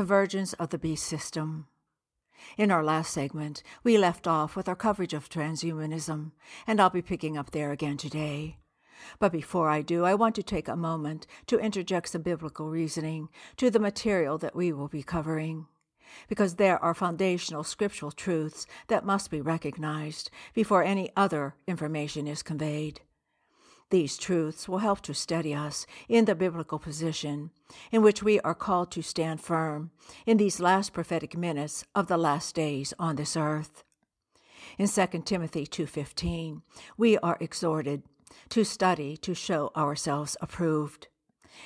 Convergence of the Beast System. In our last segment, we left off with our coverage of transhumanism, and I'll be picking up there again today. But before I do, I want to take a moment to interject some biblical reasoning to the material that we will be covering. Because there are foundational scriptural truths that must be recognized before any other information is conveyed. These truths will help to steady us in the biblical position in which we are called to stand firm in these last prophetic minutes of the last days on this earth. In 2 Timothy 2:15, we are exhorted to study to show ourselves approved.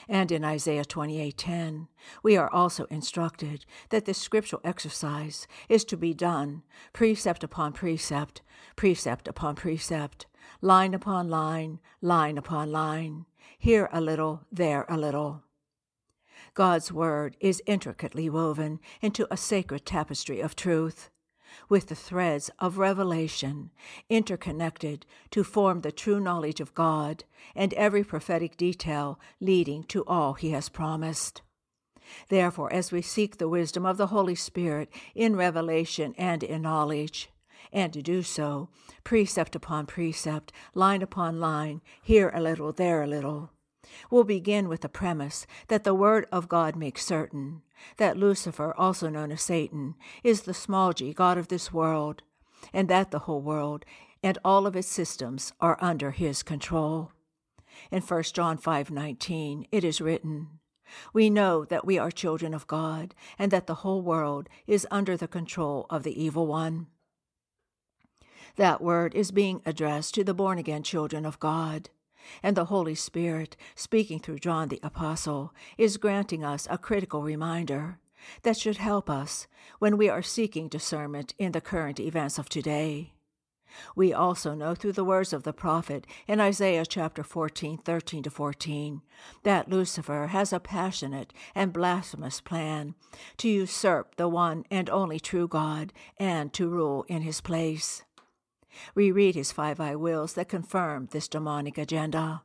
And in Isaiah 28:10, we are also instructed that this scriptural exercise is to be done precept upon precept, precept upon precept, line upon line, line upon line, here a little, there a little. God's word is intricately woven into a sacred tapestry of truth, with the threads of revelation interconnected to form the true knowledge of God and every prophetic detail leading to all he has promised. Therefore, as we seek the wisdom of the Holy Spirit in revelation and in knowledge, and to do so, precept upon precept, line upon line, here a little, there a little, We'll begin with the premise that the Word of God makes certain that Lucifer, also known as Satan, is the small g God of this world, and that the whole world and all of its systems are under his control. In 1 John 5:19 it is written, "We know that we are children of God, and that the whole world is under the control of the evil one." That word is being addressed to the born again children of God. And the Holy Spirit, speaking through John the Apostle, is granting us a critical reminder that should help us when we are seeking discernment in the current events of today. We also know through the words of the prophet in Isaiah chapter 14, 13 to 14, that Lucifer has a passionate and blasphemous plan to usurp the one and only true God and to rule in his place. We read his five I wills that confirm this demonic agenda.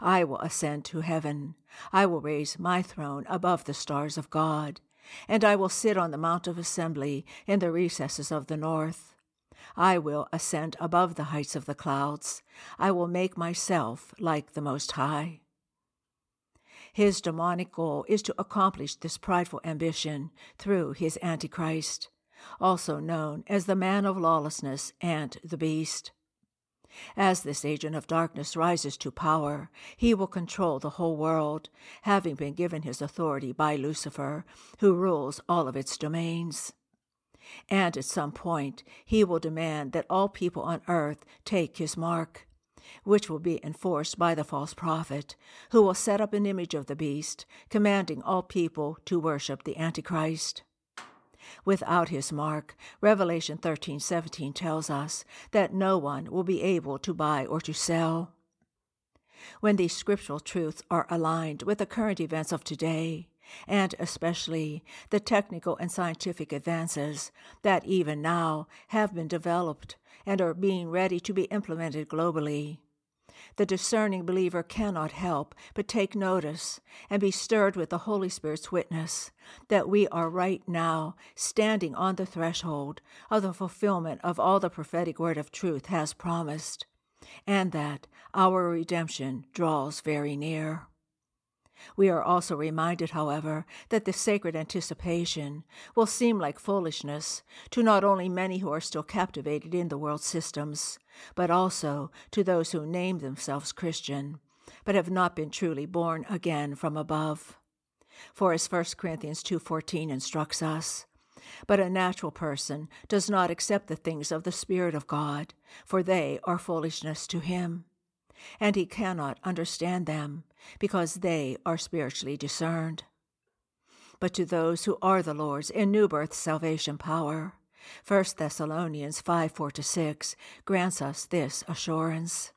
I will ascend to heaven. I will raise my throne above the stars of God, and I will sit on the mount of assembly in the recesses of the north. I will ascend above the heights of the clouds. I will make myself like the Most High. His demonic goal is to accomplish this prideful ambition through his Antichrist also known as the man of lawlessness and the beast. As this agent of darkness rises to power, he will control the whole world, having been given his authority by Lucifer, who rules all of its domains. And at some point, he will demand that all people on earth take his mark, which will be enforced by the false prophet, who will set up an image of the beast, commanding all people to worship the Antichrist without his mark. Revelation 13:17 tells us that no one will be able to buy or to sell. When these scriptural truths are aligned with the current events of today, and especially the technical and scientific advances that even now have been developed and are being ready to be implemented globally, the discerning believer cannot help but take notice and be stirred with the Holy Spirit's witness that we are right now standing on the threshold of the fulfillment of all the prophetic word of truth has promised, and that our redemption draws very near. We are also reminded, however, that this sacred anticipation will seem like foolishness to not only many who are still captivated in the world systems, but also to those who name themselves Christian, but have not been truly born again from above. For as 1 Corinthians 2:14 instructs us, but a natural person does not accept the things of the Spirit of God, for they are foolishness to him and he cannot understand them because they are spiritually discerned. but to those who are the Lord's in new birth salvation power. 1 Thessalonians 5 4 6 grants us this assurance.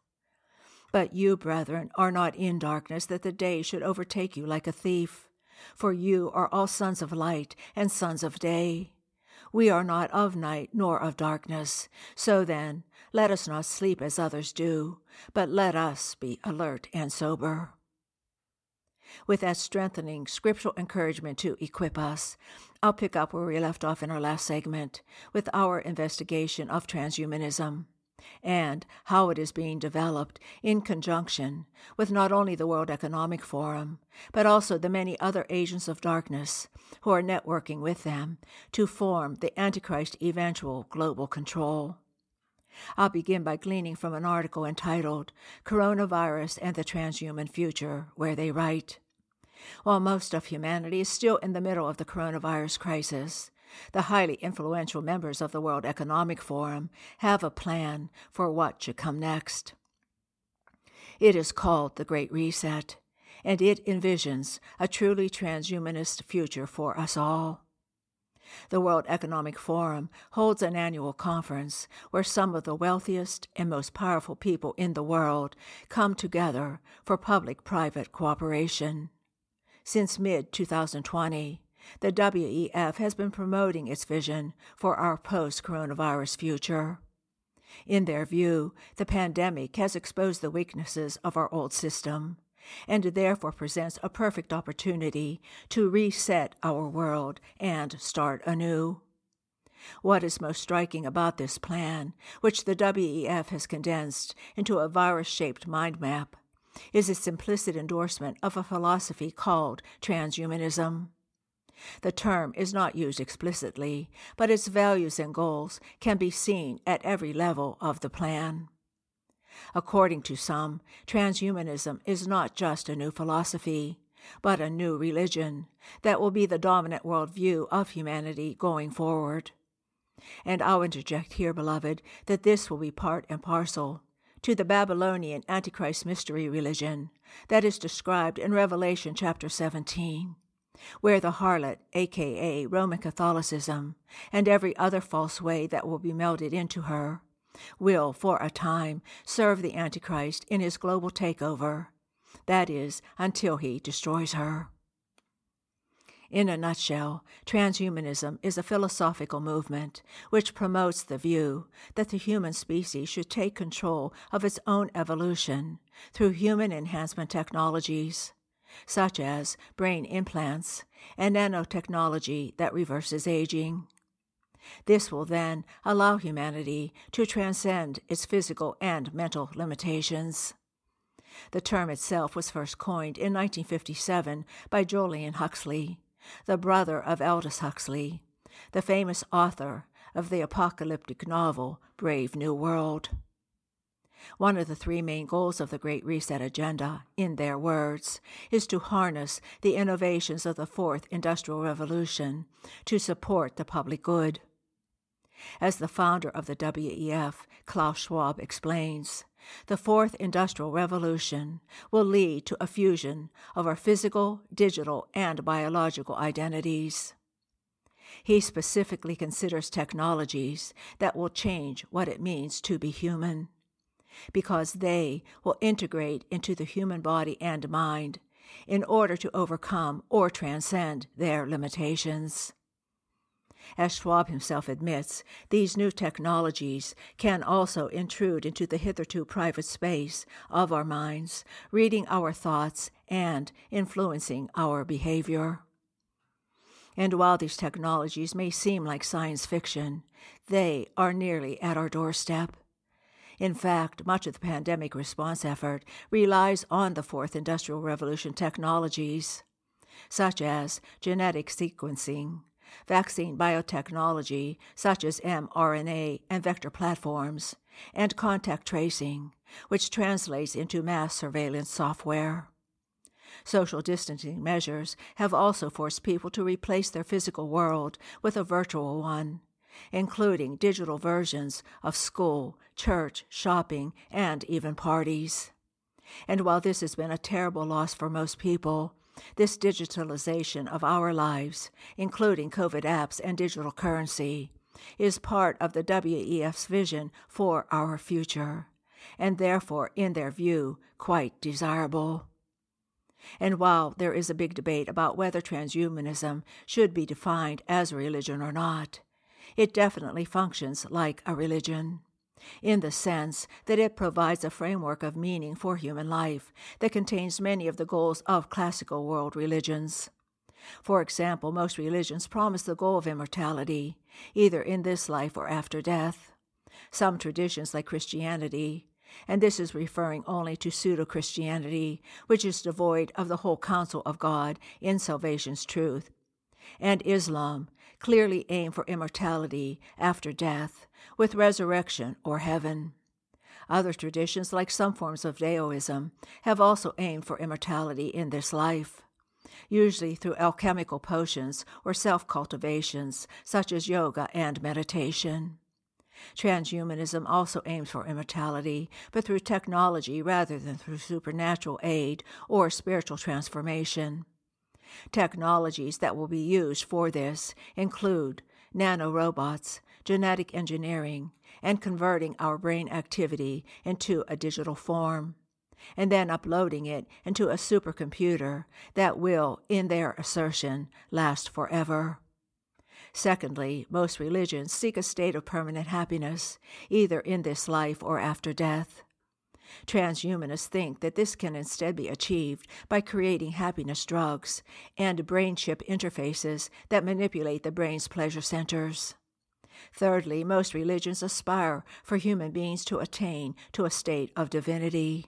But you, brethren, are not in darkness, that the day should overtake you like a thief. For you are all sons of light and sons of day. We are not of night nor of darkness. So then, let us not sleep as others do, but let us be alert and sober. With that strengthening scriptural encouragement to equip us, I'll pick up where we left off in our last segment with our investigation of transhumanism and how it is being developed in conjunction with not only the World Economic Forum, but also the many other agents of darkness who are networking with them to form the Antichrist eventual global control. I'll begin by gleaning from an article entitled Coronavirus and the Transhuman Future, where they write While most of humanity is still in the middle of the coronavirus crisis, the highly influential members of the World Economic Forum have a plan for what should come next. It is called the Great Reset, and it envisions a truly transhumanist future for us all. The World Economic Forum holds an annual conference where some of the wealthiest and most powerful people in the world come together for public private cooperation. Since mid 2020, the WEF has been promoting its vision for our post coronavirus future. In their view, the pandemic has exposed the weaknesses of our old system and therefore presents a perfect opportunity to reset our world and start anew. What is most striking about this plan, which the WEF has condensed into a virus shaped mind map, is its implicit endorsement of a philosophy called transhumanism. The term is not used explicitly, but its values and goals can be seen at every level of the plan. According to some, transhumanism is not just a new philosophy, but a new religion that will be the dominant worldview of humanity going forward. And I'll interject here, beloved, that this will be part and parcel to the Babylonian Antichrist mystery religion that is described in Revelation chapter 17 where the harlot, aka Roman Catholicism, and every other false way that will be melded into her, will, for a time, serve the Antichrist in his global takeover, that is, until he destroys her. In a nutshell, transhumanism is a philosophical movement which promotes the view that the human species should take control of its own evolution through human enhancement technologies such as brain implants and nanotechnology that reverses aging. This will then allow humanity to transcend its physical and mental limitations. The term itself was first coined in 1957 by Julian Huxley, the brother of Aldous Huxley, the famous author of the apocalyptic novel Brave New World. One of the three main goals of the Great Reset agenda, in their words, is to harness the innovations of the Fourth Industrial Revolution to support the public good. As the founder of the WEF, Klaus Schwab, explains, the Fourth Industrial Revolution will lead to a fusion of our physical, digital, and biological identities. He specifically considers technologies that will change what it means to be human because they will integrate into the human body and mind in order to overcome or transcend their limitations. As Schwab himself admits, these new technologies can also intrude into the hitherto private space of our minds, reading our thoughts and influencing our behavior. And while these technologies may seem like science fiction, they are nearly at our doorstep. In fact, much of the pandemic response effort relies on the fourth industrial revolution technologies, such as genetic sequencing, vaccine biotechnology, such as mRNA and vector platforms, and contact tracing, which translates into mass surveillance software. Social distancing measures have also forced people to replace their physical world with a virtual one including digital versions of school, church, shopping, and even parties. And while this has been a terrible loss for most people, This digitalization of our lives, including COVID apps and digital currency, is part of the WEF's vision for our future, and therefore, in their view, quite desirable. And while there is a big debate about whether transhumanism should be defined as a religion or not, it definitely functions like a religion, in the sense that it provides a framework of meaning for human life that contains many of the goals of classical world religions. For example, most religions promise the goal of immortality, either in this life or after death. Some traditions, like Christianity, and this is referring only to pseudo Christianity, which is devoid of the whole counsel of God in salvation's truth, and Islam clearly aim for immortality after death, with resurrection or heaven. Other traditions, like some forms of Daoism, have also aimed for immortality in this life, usually through alchemical potions or self cultivations, such as yoga and meditation. Transhumanism also aims for immortality, but through technology rather than through supernatural aid or spiritual transformation. Technologies that will be used for this include nanorobots, genetic engineering, and converting our brain activity into a digital form, and then uploading it into a supercomputer that will, in their assertion, last forever. Secondly, most religions seek a state of permanent happiness, either in this life or after death. Transhumanists think that this can instead be achieved by creating happiness drugs and brain chip interfaces that manipulate the brain's pleasure centers. Thirdly, most religions aspire for human beings to attain to a state of divinity.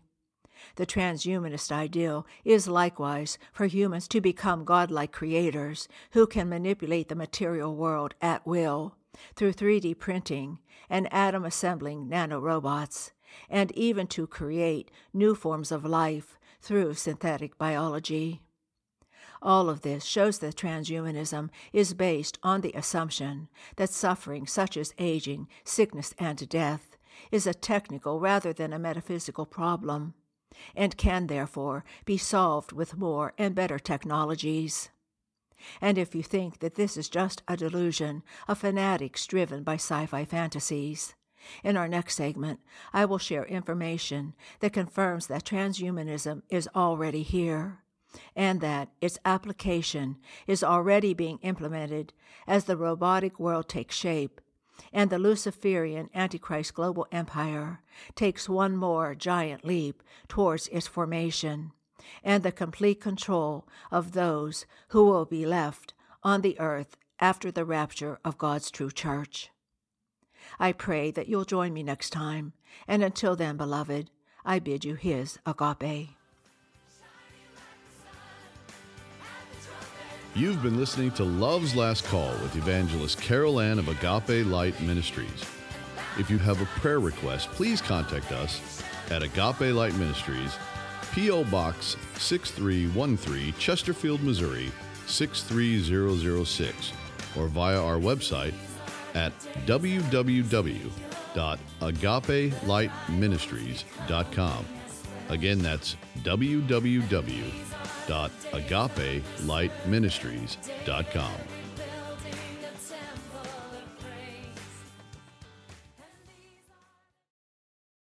The transhumanist ideal is likewise for humans to become godlike creators who can manipulate the material world at will through 3D printing and atom assembling nanorobots, and even to create new forms of life through synthetic biology. All of this shows that transhumanism is based on the assumption that suffering such as aging, sickness, and death is a technical rather than a metaphysical problem, and can therefore be solved with more and better technologies. And if you think that this is just a delusion of fanatics driven by sci fi fantasies, in our next segment, I will share information that confirms that transhumanism is already here and that its application is already being implemented as the robotic world takes shape and the Luciferian Antichrist global empire takes one more giant leap towards its formation and the complete control of those who will be left on the earth after the rapture of God's true church. I pray that you'll join me next time, and until then, beloved, I bid you his agape. You've been listening to Love's Last Call with evangelist Carol Ann of Agape Light Ministries. If you have a prayer request, please contact us at Agape Light Ministries, P.O. Box 6313, Chesterfield, Missouri 63006, or via our website at www.agapelightministries.com. Again, that's www.agapelightministries.com.